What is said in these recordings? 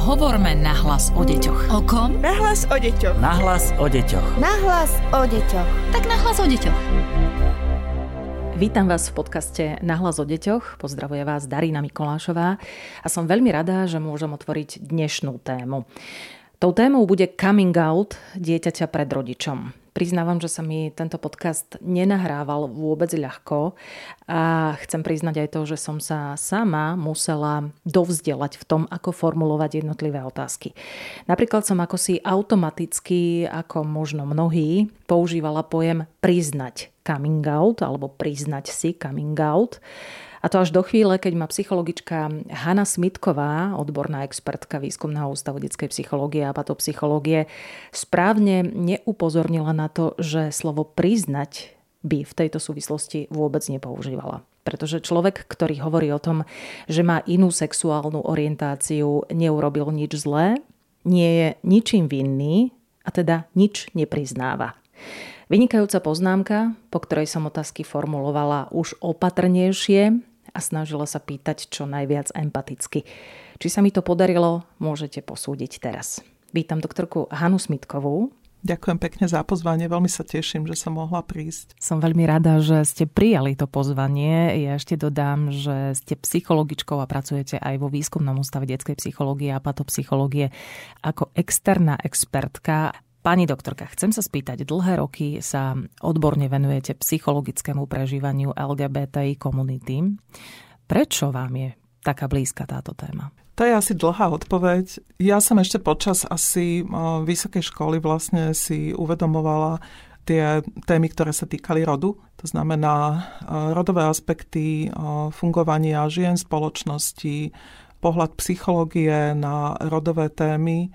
Hovorme nahlas o deťoch. O kom? Nahlas o deťoch. Nahlas o deťoch. Nahlas o deťoch. Tak nahlas o deťoch. Vítam vás v podcaste Nahlas o deťoch. Pozdravuje vás Darina Mikolášová a som veľmi rada, že môžem otvoriť dnešnú tému. Tou témou bude coming out dieťaťa pred rodičom. Priznávam, že sa mi tento podcast nenahrával vôbec ľahko a chcem priznať aj to, že som sa sama musela dovzdelať v tom, ako formulovať jednotlivé otázky. Napríklad som ako si automaticky, ako možno mnohí, používala pojem priznať coming out alebo priznať si coming out a to až do chvíle, keď ma psychologička Hanna Smitková, odborná expertka Výskumného ústavu detskej psychológie a patopsychológie, správne neupozornila na to, že slovo priznať by v tejto súvislosti vôbec nepoužívala. Pretože človek, ktorý hovorí o tom, že má inú sexuálnu orientáciu, neurobil nič zlé, nie je ničím vinný a teda nič nepriznáva. Vynikajúca poznámka, po ktorej som otázky formulovala už opatrnejšie, a snažila sa pýtať čo najviac empaticky. Či sa mi to podarilo, môžete posúdiť teraz. Vítam doktorku Hanu Smitkovú. Ďakujem pekne za pozvanie, veľmi sa teším, že som mohla prísť. Som veľmi rada, že ste prijali to pozvanie. Ja ešte dodám, že ste psychologičkou a pracujete aj vo výskumnom ústave detskej psychológie a patopsychológie ako externá expertka. Pani doktorka, chcem sa spýtať, dlhé roky sa odborne venujete psychologickému prežívaniu LGBTI komunity. Prečo vám je taká blízka táto téma? To je asi dlhá odpoveď. Ja som ešte počas asi vysokej školy vlastne si uvedomovala tie témy, ktoré sa týkali rodu. To znamená rodové aspekty fungovania žien spoločnosti, pohľad psychológie na rodové témy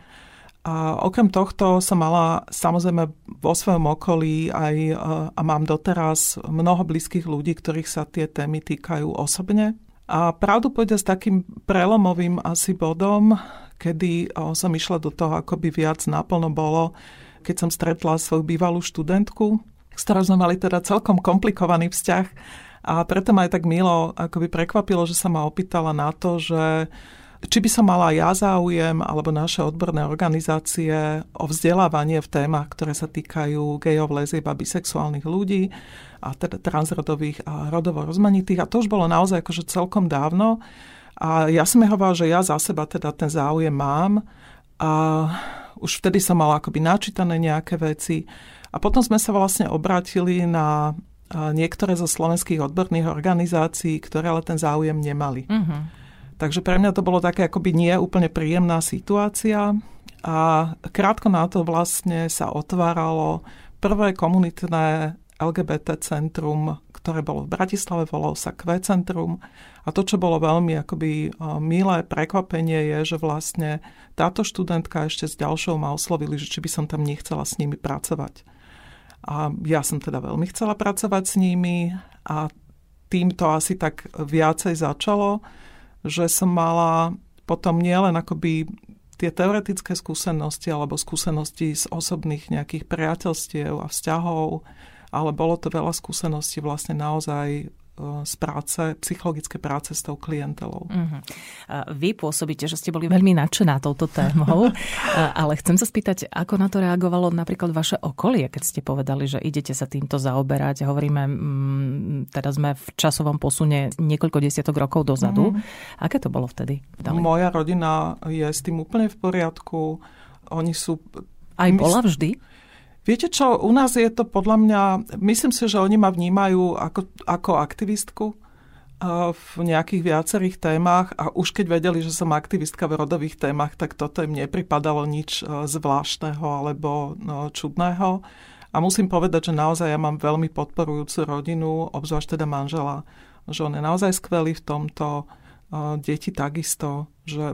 a okrem tohto som mala samozrejme vo svojom okolí aj e, a mám doteraz mnoho blízkych ľudí, ktorých sa tie témy týkajú osobne. A pravdu povedať s takým prelomovým asi bodom, kedy e, som išla do toho, ako by viac naplno bolo, keď som stretla svoju bývalú študentku, s ktorou sme mali teda celkom komplikovaný vzťah. A preto ma aj tak milo akoby prekvapilo, že sa ma opýtala na to, že či by som mala ja záujem, alebo naše odborné organizácie o vzdelávanie v témach, ktoré sa týkajú gejov, lezieb a bisexuálnych ľudí, a teda transrodových a rodovo rozmanitých. A to už bolo naozaj akože celkom dávno. A ja som jej hovorila, že ja za seba teda ten záujem mám. A už vtedy som mala akoby načítané nejaké veci. A potom sme sa vlastne obrátili na niektoré zo slovenských odborných organizácií, ktoré ale ten záujem nemali. Uh-huh. Takže pre mňa to bolo také akoby nie úplne príjemná situácia a krátko na to vlastne sa otváralo prvé komunitné LGBT centrum, ktoré bolo v Bratislave, volalo sa Q centrum. A to, čo bolo veľmi akoby milé prekvapenie, je, že vlastne táto študentka ešte s ďalšou ma oslovili, že či by som tam nechcela s nimi pracovať. A ja som teda veľmi chcela pracovať s nimi a týmto asi tak viacej začalo že som mala potom nielen akoby tie teoretické skúsenosti alebo skúsenosti z osobných nejakých priateľstiev a vzťahov, ale bolo to veľa skúseností vlastne naozaj z práce, psychologické práce s tou klientelou. Uh-huh. Vy pôsobíte, že ste boli veľmi nadšená touto témou, ale chcem sa spýtať, ako na to reagovalo napríklad vaše okolie, keď ste povedali, že idete sa týmto zaoberať. Hovoríme, mm, teda sme v časovom posune niekoľko desiatok rokov dozadu. Uh-huh. Aké to bolo vtedy? Dali? Moja rodina je s tým úplne v poriadku. Oni sú... Aj bola vždy? Viete čo, u nás je to podľa mňa, myslím si, že oni ma vnímajú ako, ako aktivistku v nejakých viacerých témach a už keď vedeli, že som aktivistka v rodových témach, tak toto im nepripadalo nič zvláštneho alebo no, čudného. A musím povedať, že naozaj ja mám veľmi podporujúcu rodinu, obzvlášť teda manžela, že on je naozaj skvelý v tomto, deti takisto, že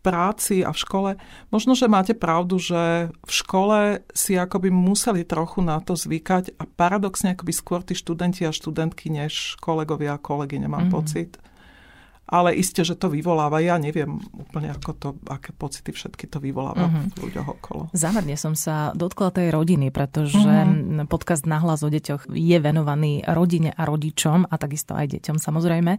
práci a v škole. Možno, že máte pravdu, že v škole si akoby museli trochu na to zvykať a paradoxne akoby skôr tí študenti a študentky než kolegovia a kolegy, nemám mm-hmm. pocit. Ale isté, že to vyvoláva. Ja neviem úplne, ako to, aké pocity všetky to vyvoláva uh-huh. v ľuďoch okolo. Zámerne som sa dotkla tej rodiny, pretože uh-huh. podcast Nahlas o deťoch je venovaný rodine a rodičom a takisto aj deťom samozrejme.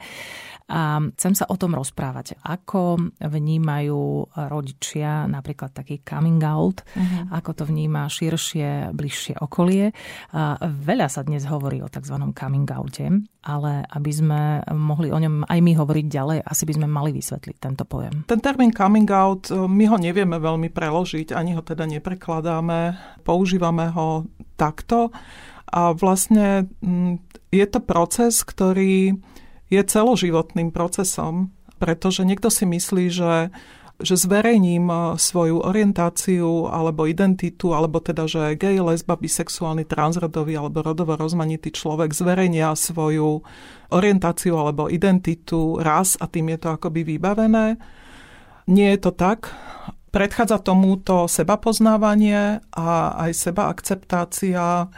A chcem sa o tom rozprávať. Ako vnímajú rodičia napríklad taký coming out, uh-huh. ako to vníma širšie, bližšie okolie. A veľa sa dnes hovorí o tzv. coming oute, ale aby sme mohli o ňom aj my hovoriť ďalej, asi by sme mali vysvetliť tento pojem. Ten termín coming out, my ho nevieme veľmi preložiť, ani ho teda neprekladáme, používame ho takto. A vlastne je to proces, ktorý je celoživotným procesom, pretože niekto si myslí, že že zverejním e, svoju orientáciu alebo identitu, alebo teda, že gay, lesba, bisexuálny, transrodový alebo rodovo rozmanitý človek zverejnia svoju orientáciu alebo identitu raz a tým je to akoby vybavené. Nie je to tak. Predchádza tomuto sebapoznávanie a aj seba akceptácia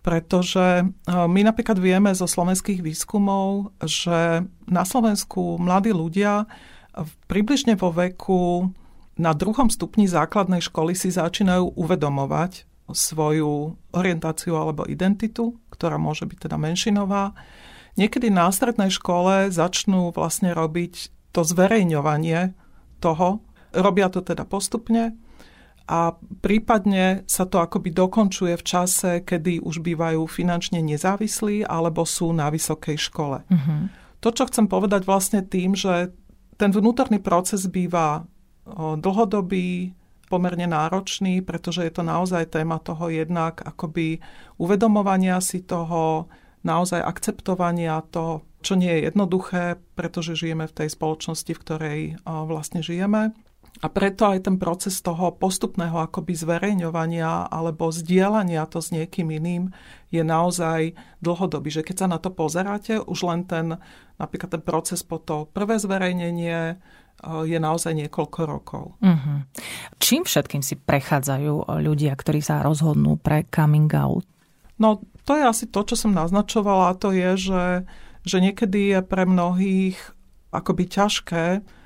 pretože e, my napríklad vieme zo slovenských výskumov, že na Slovensku mladí ľudia približne vo veku na druhom stupni základnej školy si začínajú uvedomovať svoju orientáciu alebo identitu, ktorá môže byť teda menšinová. Niekedy na strednej škole začnú vlastne robiť to zverejňovanie toho. Robia to teda postupne a prípadne sa to akoby dokončuje v čase, kedy už bývajú finančne nezávislí alebo sú na vysokej škole. Uh-huh. To, čo chcem povedať vlastne tým, že ten vnútorný proces býva dlhodobý, pomerne náročný, pretože je to naozaj téma toho jednak akoby uvedomovania si toho, naozaj akceptovania to, čo nie je jednoduché, pretože žijeme v tej spoločnosti, v ktorej vlastne žijeme. A preto aj ten proces toho postupného akoby zverejňovania alebo zdieľania to s niekým iným je naozaj dlhodobý. Že keď sa na to pozeráte, už len ten, napríklad ten proces po to prvé zverejnenie eh, je naozaj niekoľko rokov. Uh-huh. Čím všetkým si prechádzajú ľudia, ktorí sa rozhodnú pre coming out? No, to je asi to, čo som naznačovala, a to je, že, že niekedy je pre mnohých akoby ťažké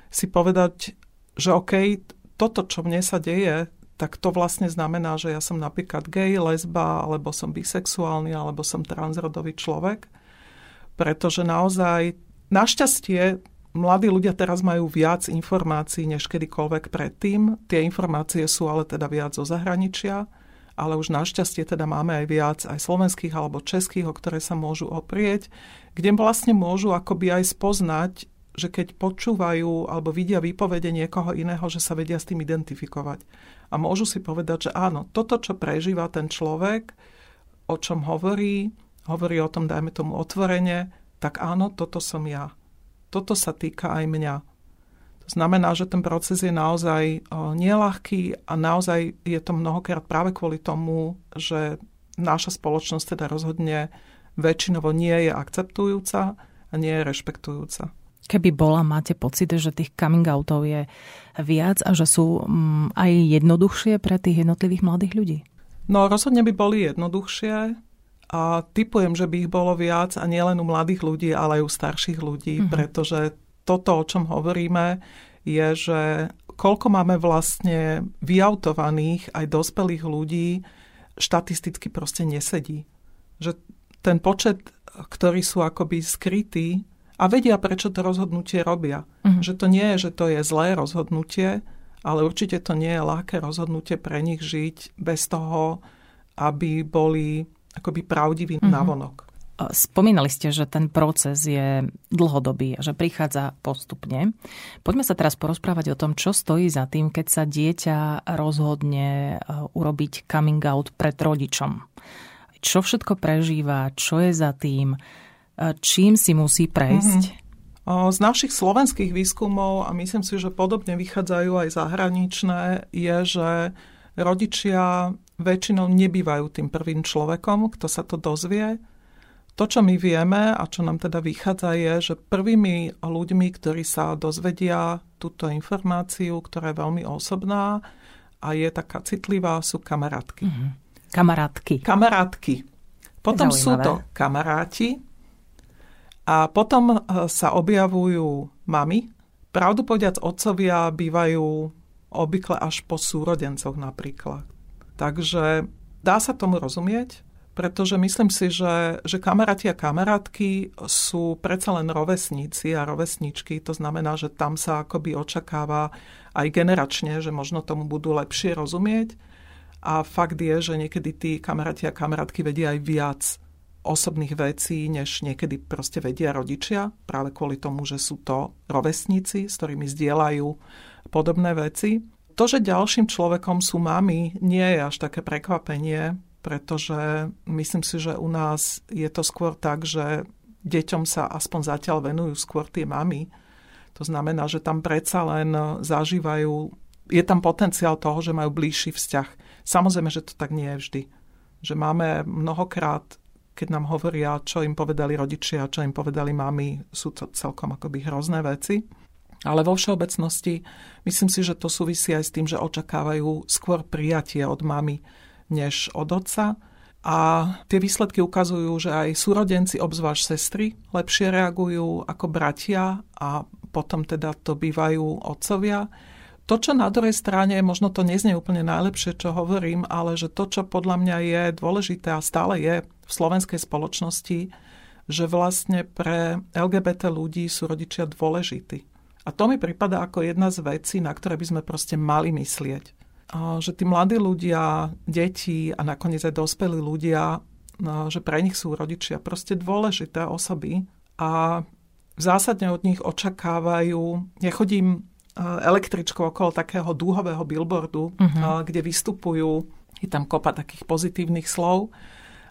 si povedať, že OK, toto, čo mne sa deje, tak to vlastne znamená, že ja som napríklad gay, lesba, alebo som bisexuálny, alebo som transrodový človek. Pretože naozaj, našťastie, mladí ľudia teraz majú viac informácií než kedykoľvek predtým. Tie informácie sú ale teda viac zo zahraničia, ale už našťastie teda máme aj viac aj slovenských alebo českých, o ktoré sa môžu oprieť, kde vlastne môžu akoby aj spoznať že keď počúvajú alebo vidia výpovede niekoho iného, že sa vedia s tým identifikovať. A môžu si povedať, že áno, toto, čo prežíva ten človek, o čom hovorí, hovorí o tom, dajme tomu otvorene, tak áno, toto som ja. Toto sa týka aj mňa. To znamená, že ten proces je naozaj nielahký a naozaj je to mnohokrát práve kvôli tomu, že naša spoločnosť teda rozhodne väčšinovo nie je akceptujúca a nie je rešpektujúca keby bola, máte pocit, že tých coming outov je viac a že sú mm, aj jednoduchšie pre tých jednotlivých mladých ľudí? No rozhodne by boli jednoduchšie a typujem, že by ich bolo viac a nielen u mladých ľudí, ale aj u starších ľudí, mm-hmm. pretože toto, o čom hovoríme, je, že koľko máme vlastne vyautovaných aj dospelých ľudí, štatisticky proste nesedí. Že ten počet, ktorí sú akoby skrytí a vedia, prečo to rozhodnutie robia. Uh-huh. Že to nie je, že to je zlé rozhodnutie, ale určite to nie je ľahké rozhodnutie pre nich žiť bez toho, aby boli akoby pravdiví uh-huh. navonok. Spomínali ste, že ten proces je dlhodobý a že prichádza postupne. Poďme sa teraz porozprávať o tom, čo stojí za tým, keď sa dieťa rozhodne e, urobiť coming out pred rodičom. Čo všetko prežíva, čo je za tým, čím si musí prejsť? Mm-hmm. Z našich slovenských výskumov, a myslím si, že podobne vychádzajú aj zahraničné, je, že rodičia väčšinou nebývajú tým prvým človekom, kto sa to dozvie. To, čo my vieme a čo nám teda vychádza, je, že prvými ľuďmi, ktorí sa dozvedia túto informáciu, ktorá je veľmi osobná a je taká citlivá, sú kamarátky. Mm-hmm. Kamarátky. Kamarátky. Potom Zaujímavé. sú to kamaráti, A potom e, sa objavujú mami. Pravdu povediac, otcovia bývajú obvykle až po súrodencoch napríklad. Takže dá sa tomu rozumieť, pretože myslím si, že, že kamaráti a kamarátky sú predsa len rovesníci a rovesničky. To znamená, že tam sa akoby očakáva aj generačne, že možno tomu budú lepšie rozumieť. A fakt je, že niekedy tí kamaráti a kamarátky vedia aj viac osobných vecí, než niekedy proste vedia rodičia, práve kvôli tomu, že sú to rovesníci, s ktorými zdieľajú podobné veci. To, že ďalším človekom sú mami, nie je až také prekvapenie, pretože myslím si, že u nás je to skôr tak, že deťom sa aspoň zatiaľ venujú skôr tie mami. To znamená, že tam predsa len zažívajú, je tam potenciál toho, že majú bližší vzťah. Samozrejme, že to tak nie je vždy. Že máme mnohokrát keď nám hovoria, čo im povedali rodičia, čo im povedali mami, sú to celkom akoby hrozné veci. Ale vo všeobecnosti myslím si, že to súvisí aj s tým, že očakávajú skôr prijatie od mamy než od otca. A tie výsledky ukazujú, že aj súrodenci, obzvlášť sestry, lepšie reagujú ako bratia a potom teda to bývajú otcovia. To, čo na druhej strane, možno to neznie úplne najlepšie, čo hovorím, ale že to, čo podľa mňa je dôležité a stále je v slovenskej spoločnosti, že vlastne pre LGBT ľudí sú rodičia dôležití. A to mi pripada ako jedna z vecí, na ktoré by sme proste mali myslieť. Že tí mladí ľudia, deti a nakoniec aj dospelí ľudia, že pre nich sú rodičia proste dôležité osoby a zásadne od nich očakávajú, ja chodím električkou okolo takého dúhového billboardu, uh-huh. kde vystupujú, je tam kopa takých pozitívnych slov.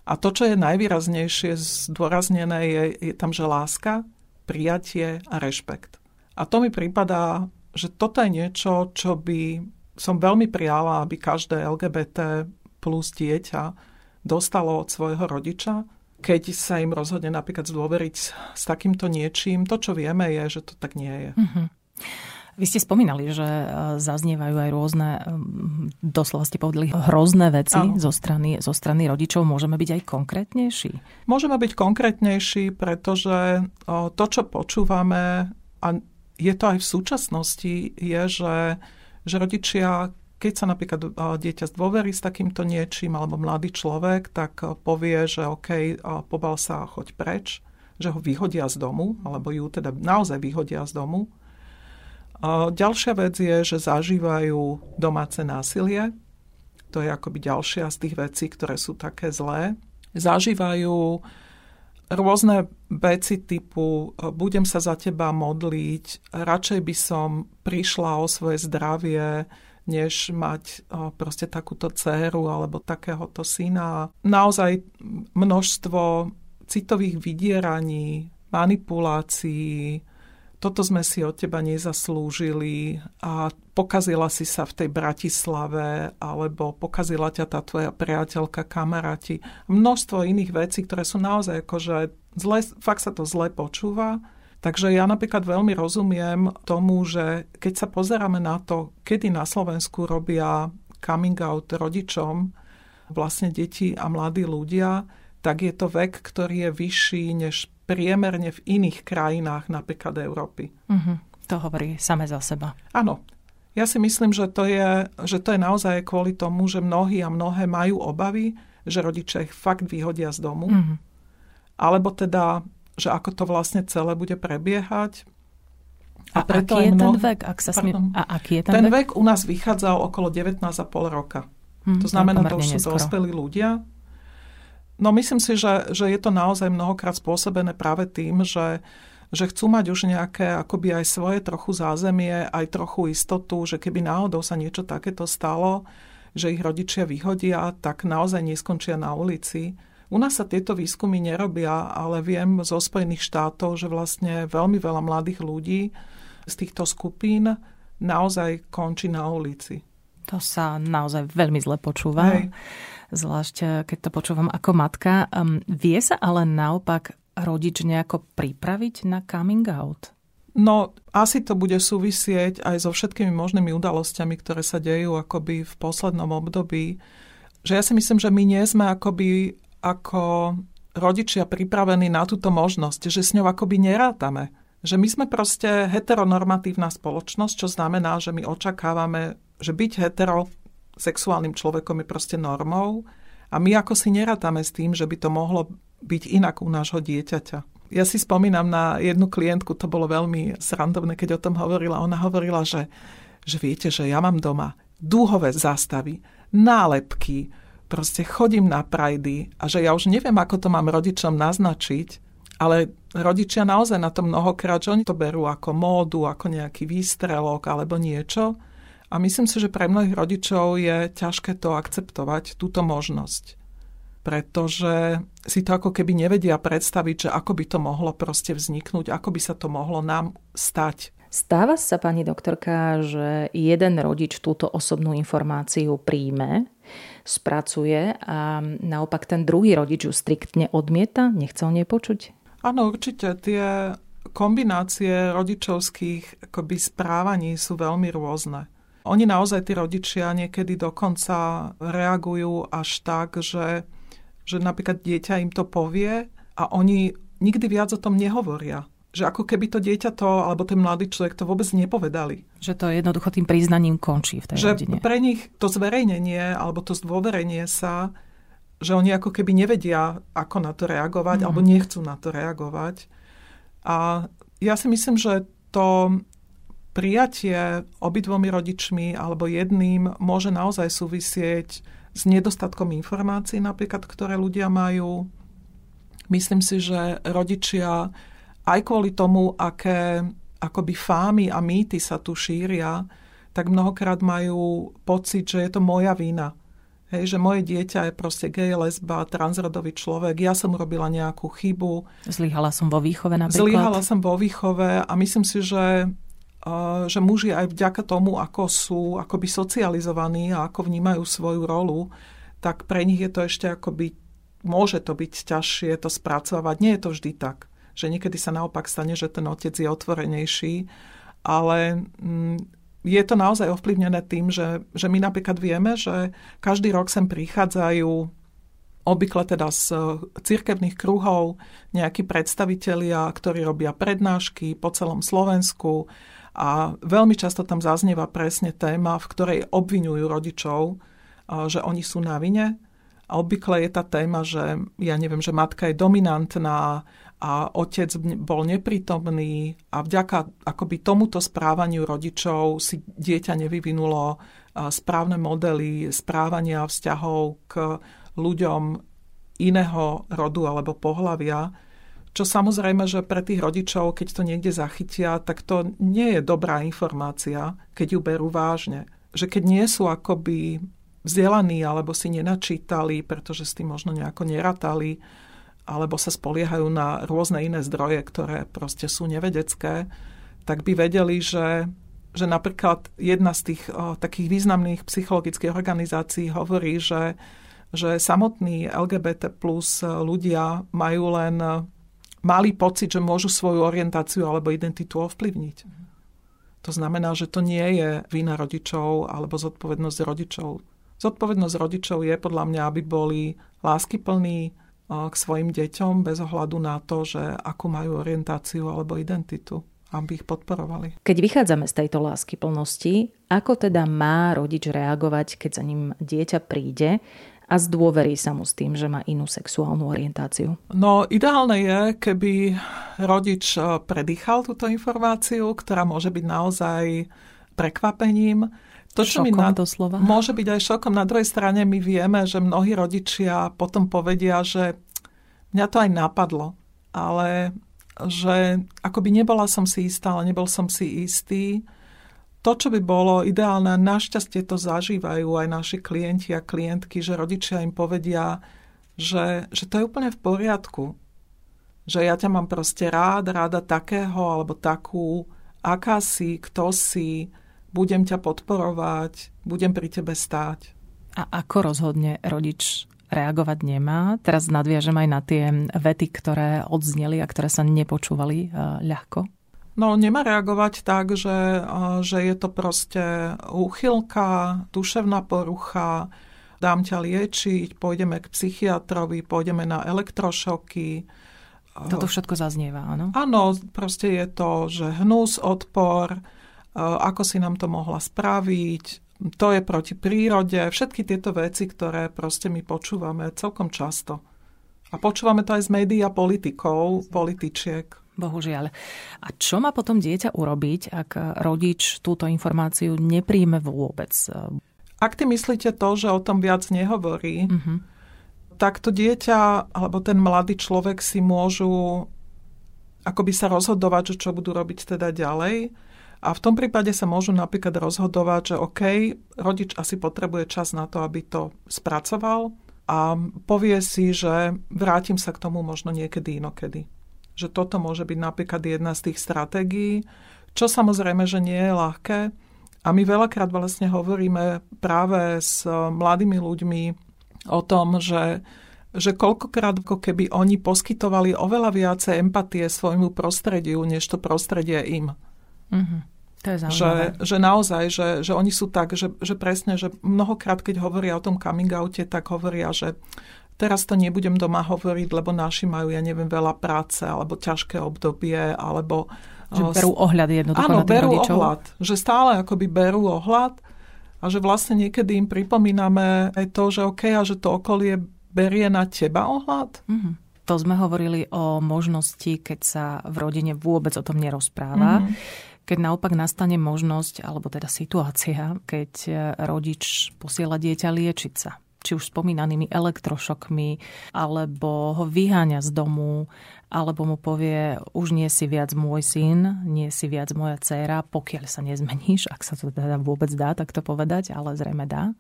A to, čo je najvýraznejšie zdôraznené, je, je tam, že láska, prijatie a rešpekt. A to mi prípada, že toto je niečo, čo by som veľmi prijala, aby každé LGBT plus dieťa dostalo od svojho rodiča, keď sa im rozhodne napríklad zdôveriť s takýmto niečím. To, čo vieme, je, že to tak nie je. Uh-huh. Vy ste spomínali, že e, zaznievajú aj rôzne, e, doslova ste povedali, hrozné veci zo strany, zo strany rodičov. Môžeme byť aj konkrétnejší? Môžeme byť konkrétnejší, pretože to, čo počúvame, a je to aj v súčasnosti, je, že, že rodičia keď sa napríklad dieťa zdôverí s takýmto niečím, alebo mladý človek, tak povie, že OK, pobal sa, choď preč, že ho vyhodia z domu, alebo ju teda naozaj vyhodia z domu. Ďalšia vec je, že zažívajú domáce násilie. To je akoby ďalšia z tých vecí, ktoré sú také zlé. Zažívajú rôzne veci typu budem sa za teba modliť, radšej by som prišla o svoje zdravie, než mať proste takúto dceru alebo takéhoto syna. Naozaj množstvo citových vydieraní, manipulácií, toto sme si od teba nezaslúžili a pokazila si sa v tej Bratislave alebo pokazila ťa tá tvoja priateľka, kamaráti. Množstvo iných vecí, ktoré sú naozaj akože zle, fakt sa to zle počúva. Takže ja napríklad veľmi rozumiem tomu, že keď sa pozeráme na to, kedy na Slovensku robia coming out rodičom vlastne deti a mladí ľudia, tak je to vek, ktorý je vyšší než priemerne v iných krajinách, napríklad Európy. Uh-huh. To hovorí same za seba. Áno. Ja si myslím, že to, je, že to je naozaj kvôli tomu, že mnohí a mnohé majú obavy, že rodičia ich fakt vyhodia z domu. Uh-huh. Alebo teda, že ako to vlastne celé bude prebiehať. A, a preto aký je mnoho... ten vek? Ak sa smie... A aký je ten, ten vek? vek u nás vychádzal okolo 19,5 roka. Hmm, to znamená, to už sú dospelí ľudia, No myslím si, že, že je to naozaj mnohokrát spôsobené práve tým, že, že chcú mať už nejaké akoby aj svoje trochu zázemie, aj trochu istotu, že keby náhodou sa niečo takéto stalo, že ich rodičia vyhodia, tak naozaj neskončia na ulici. U nás sa tieto výskumy nerobia, ale viem zo Spojených štátov, že vlastne veľmi veľa mladých ľudí z týchto skupín naozaj končí na ulici. To sa naozaj veľmi zle počúva. Hej zvlášť eh, keď to počúvam ako matka. Vie sa ale naopak rodič nejako pripraviť na coming out? No, asi to bude súvisieť aj so všetkými možnými udalosťami, ktoré sa dejú akoby v poslednom období. Že ja si myslím, že my nie sme akoby ako rodičia pripravení na túto možnosť, že s ňou akoby nerátame. Že my sme proste heteronormatívna spoločnosť, čo znamená, že my očakávame, že byť heterosexuálnym človekom je proste normou a my ako si nerátame s tým, že by to mohlo byť inak u nášho dieťaťa. Ja si spomínam na jednu klientku, to bolo veľmi srandovné, keď o tom hovorila. Ona hovorila, že, že viete, že ja mám doma dúhové zástavy, nálepky, proste chodím na prajdy a že ja už neviem, ako to mám rodičom naznačiť, ale rodičia naozaj na to mnohokrát, že oni to berú ako módu, ako nejaký výstrelok alebo niečo. A myslím si, že pre mnohých rodičov je ťažké to akceptovať, túto možnosť. Pretože si to ako keby nevedia predstaviť, že ako by to mohlo proste vzniknúť, ako by sa to mohlo nám stať. Stáva sa, pani doktorka, že jeden rodič túto osobnú informáciu príjme, spracuje a naopak ten druhý rodič ju striktne odmieta, nechce o nej počuť? Áno, určite. Tie kombinácie rodičovských akoby správaní sú veľmi rôzne. Oni naozaj, tí rodičia, niekedy dokonca reagujú až tak, že, že napríklad dieťa im to povie a oni nikdy viac o tom nehovoria že ako keby to dieťa to, alebo ten mladý človek to vôbec nepovedali. Že to jednoducho tým priznaním končí v tej že rodine. pre nich to zverejnenie alebo to zdôverenie sa že oni ako keby nevedia, ako na to reagovať, mm. alebo nechcú na to reagovať. A ja si myslím, že to prijatie obidvomi rodičmi alebo jedným môže naozaj súvisieť s nedostatkom informácií, napríklad, ktoré ľudia majú. Myslím si, že rodičia aj kvôli tomu, aké akoby fámy a mýty sa tu šíria, tak mnohokrát majú pocit, že je to moja vina Hej, že moje dieťa je proste gej, lesba, transrodový človek, ja som urobila nejakú chybu. Zlyhala som vo výchove napríklad. Zlyhala som vo výchove a myslím si, že, že muži aj vďaka tomu, ako sú akoby socializovaní a ako vnímajú svoju rolu, tak pre nich je to ešte akoby, môže to byť ťažšie to spracovať. Nie je to vždy tak. Že niekedy sa naopak stane, že ten otec je otvorenejší, ale mm, je to naozaj ovplyvnené tým, že, že my napríklad vieme, že každý rok sem prichádzajú obvykle teda z cirkevných kruhov nejakí predstavitelia, ktorí robia prednášky po celom Slovensku a veľmi často tam zaznieva presne téma, v ktorej obvinujú rodičov, že oni sú na vine. A obvykle je tá téma, že ja neviem, že matka je dominantná, a otec bol neprítomný a vďaka akoby tomuto správaniu rodičov si dieťa nevyvinulo správne modely správania vzťahov k ľuďom iného rodu alebo pohlavia, čo samozrejme, že pre tých rodičov, keď to niekde zachytia, tak to nie je dobrá informácia, keď ju berú vážne. Že keď nie sú akoby vzdelaní alebo si nenačítali, pretože s tým možno nejako neratali, alebo sa spoliehajú na rôzne iné zdroje, ktoré proste sú nevedecké, tak by vedeli, že, že napríklad jedna z tých o, takých významných psychologických organizácií hovorí, že, že samotní LGBT plus ľudia majú len malý pocit, že môžu svoju orientáciu alebo identitu ovplyvniť. To znamená, že to nie je vina rodičov alebo zodpovednosť rodičov. Zodpovednosť rodičov je podľa mňa, aby boli láskyplní, k svojim deťom bez ohľadu na to, že akú majú orientáciu alebo identitu aby ich podporovali. Keď vychádzame z tejto lásky plnosti, ako teda má rodič reagovať, keď za ním dieťa príde a zdôverí sa mu s tým, že má inú sexuálnu orientáciu? No, ideálne je, keby rodič e, predýchal túto informáciu, ktorá môže byť naozaj prekvapením to, čo šokom mi na, doslova. Môže byť aj šokom. Na druhej strane my vieme, že mnohí rodičia potom povedia, že mňa to aj napadlo, ale že akoby nebola som si istá, ale nebol som si istý. To, čo by bolo ideálne, našťastie to zažívajú aj naši klienti a klientky, že rodičia im povedia, že, že to je úplne v poriadku. Že ja ťa mám proste rád, ráda takého alebo takú, aká si, kto si, budem ťa podporovať, budem pri tebe stáť. A ako rozhodne rodič reagovať nemá? Teraz nadviažem aj na tie vety, ktoré odzneli a ktoré sa nepočúvali uh, ľahko. No, nemá reagovať tak, že, že je to proste úchylka, duševná porucha, dám ťa liečiť, pôjdeme k psychiatrovi, pôjdeme na elektrošoky. Toto všetko zaznieva, áno? Áno, proste je to, že hnus, odpor, ako si nám to mohla spraviť, to je proti prírode, všetky tieto veci, ktoré proste my počúvame celkom často. A počúvame to aj z médií a politikov, političiek. Bohužiaľ. A čo má potom dieťa urobiť, ak rodič túto informáciu nepríjme vôbec? Ak ty myslíte to, že o tom viac nehovorí, uh-huh. tak to dieťa alebo ten mladý človek si môžu akoby sa rozhodovať, že čo budú robiť teda ďalej. A v tom prípade sa môžu napríklad rozhodovať, že OK, rodič asi potrebuje čas na to, aby to spracoval a povie si, že vrátim sa k tomu možno niekedy inokedy. Že toto môže byť napríklad jedna z tých stratégií, čo samozrejme, že nie je ľahké. A my veľakrát vlastne hovoríme práve s mladými ľuďmi o tom, že že koľkokrát ako keby oni poskytovali oveľa viacej empatie svojmu prostrediu, než to prostredie im. Mm-hmm. To je že, že naozaj, že, že oni sú tak, že, že presne, že mnohokrát, keď hovoria o tom coming oute, tak hovoria, že teraz to nebudem doma hovoriť, lebo naši majú, ja neviem, veľa práce, alebo ťažké obdobie, alebo... Že berú ohľad jednoducho áno, na tých berú rodičov. ohľad. Že stále akoby berú ohľad a že vlastne niekedy im pripomíname aj to, že OK, a že to okolie berie na teba ohľad. Mm-hmm. To sme hovorili o možnosti, keď sa v rodine vôbec o tom nerozpráva. Mm-hmm keď naopak nastane možnosť, alebo teda situácia, keď e, rodič posiela dieťa liečiť sa, či už spomínanými elektrošokmi, alebo ho vyháňa z domu, alebo mu povie, už nie si viac môj syn, nie si viac moja dcéra, pokiaľ sa nezmeníš, ak sa to teda vôbec dá takto povedať, ale zrejme dá.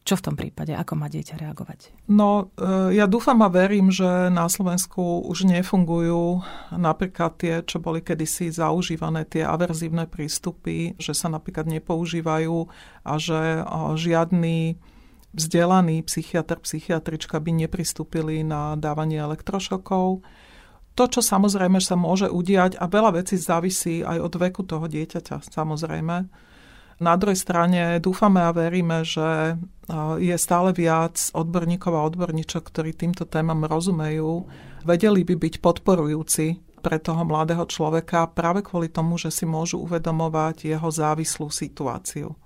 Čo v tom prípade? Ako má dieťa reagovať? No, e, ja dúfam a verím, že na Slovensku už nefungujú napríklad tie, čo boli kedysi zaužívané, tie averzívne prístupy, že sa napríklad nepoužívajú a že žiadny vzdelaný psychiatr, psychiatrička by nepristúpili na dávanie elektrošokov. To, čo samozrejme sa môže udiať, a veľa vecí závisí aj od veku toho dieťaťa, samozrejme, na druhej strane dúfame a veríme, že je stále viac odborníkov a odborníčok, ktorí týmto témam rozumejú, vedeli by byť podporujúci pre toho mladého človeka práve kvôli tomu, že si môžu uvedomovať jeho závislú situáciu.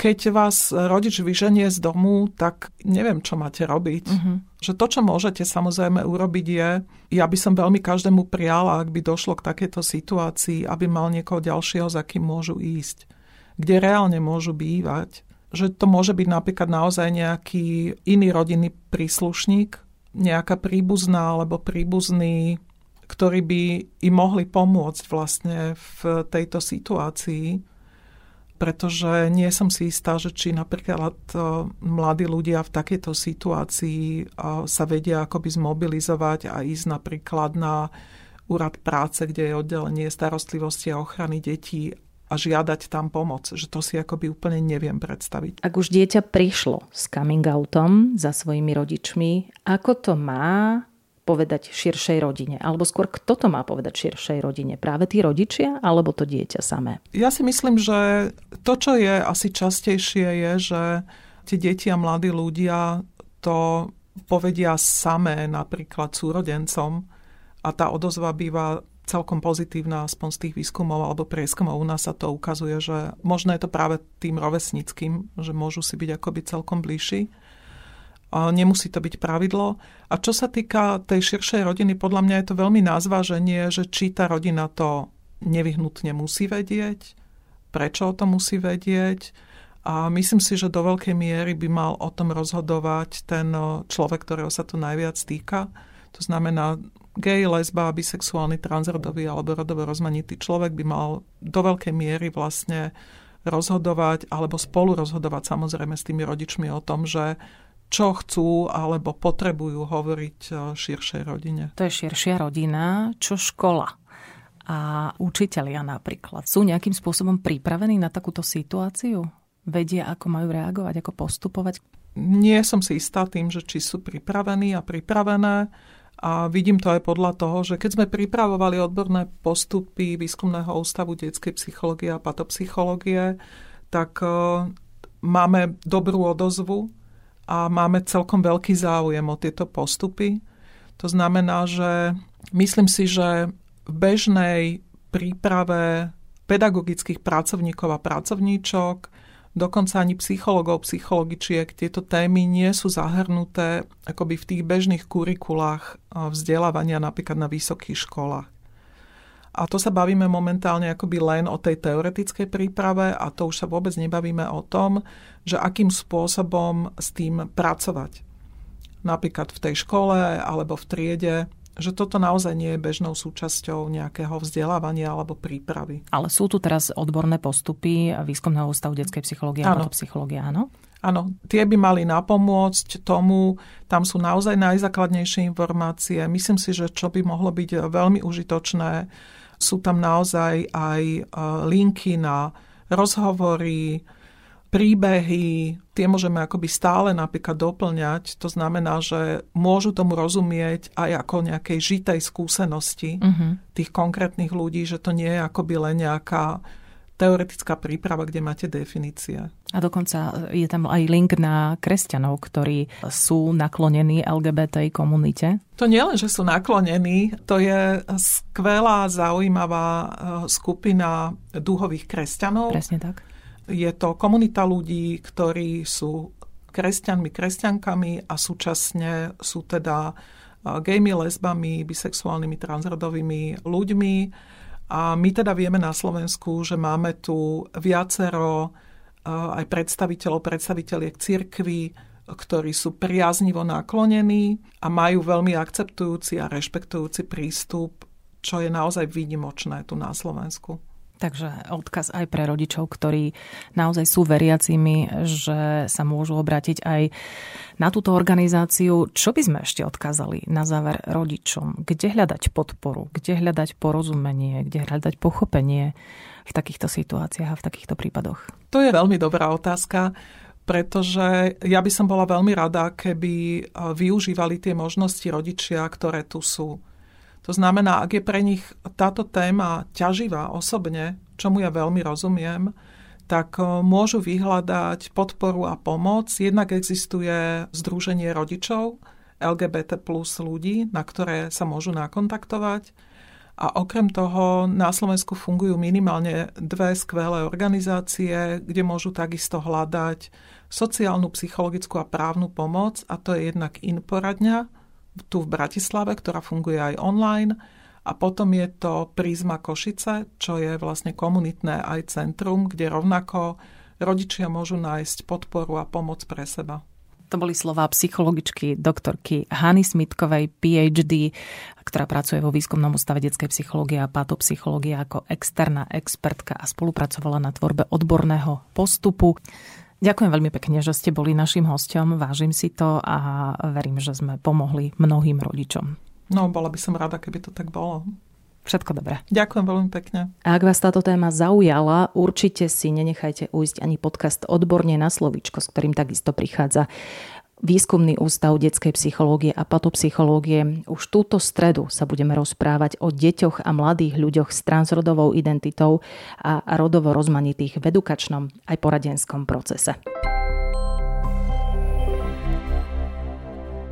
Keď vás rodič vyženie z domu, tak neviem, čo máte robiť. Uh-huh. Že to, čo môžete samozrejme urobiť je, ja by som veľmi každému prijala, ak by došlo k takejto situácii, aby mal niekoho ďalšieho, za kým môžu ísť kde reálne môžu bývať. Že to môže byť napríklad naozaj nejaký iný rodinný príslušník, nejaká príbuzná alebo príbuzný, ktorí by im mohli pomôcť vlastne v tejto situácii, pretože nie som si istá, že či napríklad e, mladí ľudia v takejto situácii e, sa vedia akoby zmobilizovať a ísť napríklad na úrad práce, kde je oddelenie starostlivosti a ochrany detí a žiadať tam pomoc. Že to si akoby úplne neviem predstaviť. Ak už dieťa prišlo s coming outom za svojimi rodičmi, ako to má povedať širšej rodine? Alebo skôr kto to má povedať širšej rodine? Práve tí rodičia alebo to dieťa samé? Ja si myslím, že to, čo je asi častejšie, je, že tie deti a mladí ľudia to povedia samé napríklad súrodencom a tá odozva býva celkom pozitívna, aspoň z tých výskumov alebo prieskumov u nás sa to ukazuje, že možno je to práve tým rovesnickým, že môžu si byť akoby celkom bližší. Nemusí to byť pravidlo. A čo sa týka tej širšej rodiny, podľa mňa je to veľmi na zváženie, že či tá rodina to nevyhnutne musí vedieť, prečo o to musí vedieť. A myslím si, že do veľkej miery by mal o tom rozhodovať ten človek, ktorého sa to najviac týka. To znamená gay, lesba, bisexuálny, transrodový alebo rodovo rozmanitý človek by mal do veľkej miery vlastne rozhodovať alebo spolu rozhodovať samozrejme s tými rodičmi o tom, že čo chcú alebo potrebujú hovoriť e, širšej rodine. To je širšia rodina. Čo škola? A učitelia napríklad sú nejakým spôsobom pripravení na takúto situáciu? Vedia, ako majú reagovať, ako postupovať? Nie som si istá tým, že či sú pripravení a pripravené. A vidím to aj podľa toho, že keď sme pripravovali odborné postupy Výskumného ústavu detskej psychológie a patopsychológie, tak e, máme dobrú odozvu a máme celkom veľký záujem o tieto postupy. To znamená, že myslím si, že v bežnej príprave pedagogických pracovníkov a pracovníčok, dokonca ani psychologov, psychologičiek, tieto témy nie sú zahrnuté akoby v tých bežných kurikulách vzdelávania napríklad na vysokých školách. A to sa bavíme momentálne akoby len o tej teoretickej príprave a to už sa vôbec nebavíme o tom, že akým spôsobom s tým pracovať. Napríklad v tej škole alebo v triede, že toto naozaj nie je bežnou súčasťou nejakého vzdelávania alebo prípravy. Ale sú tu teraz odborné postupy výskumného ústavu detskej psychológie a psychológie, áno? Áno, tie by mali napomôcť tomu, tam sú naozaj najzákladnejšie informácie. Myslím si, že čo by mohlo byť veľmi užitočné, sú tam naozaj aj e, linky na rozhovory, príbehy, tie môžeme akoby stále napríklad doplňať. To znamená, že môžu tomu rozumieť aj ako nejakej žitej skúsenosti uh-huh. tých konkrétnych ľudí, že to nie je akoby len nejaká teoretická príprava, kde máte definície. A dokonca je tam aj link na kresťanov, ktorí sú naklonení LGBT komunite. To nie len, že sú naklonení, to je skvelá, zaujímavá e, skupina duhových kresťanov. Presne tak je to komunita ľudí, ktorí sú kresťanmi, kresťankami a súčasne sú teda gejmi, lesbami, bisexuálnymi, transrodovými ľuďmi. A my teda vieme na Slovensku, že máme tu viacero aj predstaviteľov, predstaviteľiek cirkvy, ktorí sú priaznivo naklonení a majú veľmi akceptujúci a rešpektujúci prístup, čo je naozaj výnimočné tu na Slovensku. Takže odkaz aj pre rodičov, ktorí naozaj sú veriacimi, že sa môžu obrátiť aj na túto organizáciu. Čo by sme ešte odkázali na záver rodičom? Kde hľadať podporu? Kde hľadať porozumenie? Kde hľadať pochopenie v takýchto situáciách a v takýchto prípadoch? To je veľmi dobrá otázka pretože ja by som bola veľmi rada, keby využívali tie možnosti rodičia, ktoré tu sú. To znamená, ak je pre nich táto téma ťaživá osobne, čomu ja veľmi rozumiem, tak e, môžu vyhľadať podporu a pomoc. Jednak existuje Združenie rodičov LGBT plus ľudí, na ktoré sa môžu nakontaktovať. A okrem toho na Slovensku fungujú minimálne dve skvelé organizácie, kde môžu takisto hľadať sociálnu, psychologickú a právnu pomoc. A to je jednak Inforadňa, tu v Bratislave, ktorá funguje aj online. A potom je to Prízma Košice, čo je vlastne komunitné aj centrum, kde rovnako rodičia môžu nájsť podporu a pomoc pre seba. To boli slová psychologičky doktorky Hany Smitkovej, PhD, ktorá pracuje vo výskumnom ústave detskej psychológie a patopsychológie ako externá expertka a spolupracovala na tvorbe odborného postupu. Ďakujem veľmi pekne, že ste boli našim hostom. Vážim si to a verím, že sme pomohli mnohým rodičom. No, bola by som rada, keby to tak bolo. Všetko dobré. Ďakujem veľmi pekne. A ak vás táto téma zaujala, určite si nenechajte ujsť ani podcast Odborne na slovíčko, s ktorým takisto prichádza Výskumný ústav detskej psychológie a patopsychológie. Už túto stredu sa budeme rozprávať o deťoch a mladých ľuďoch s transrodovou identitou a rodovo rozmanitých v edukačnom aj poradenskom procese.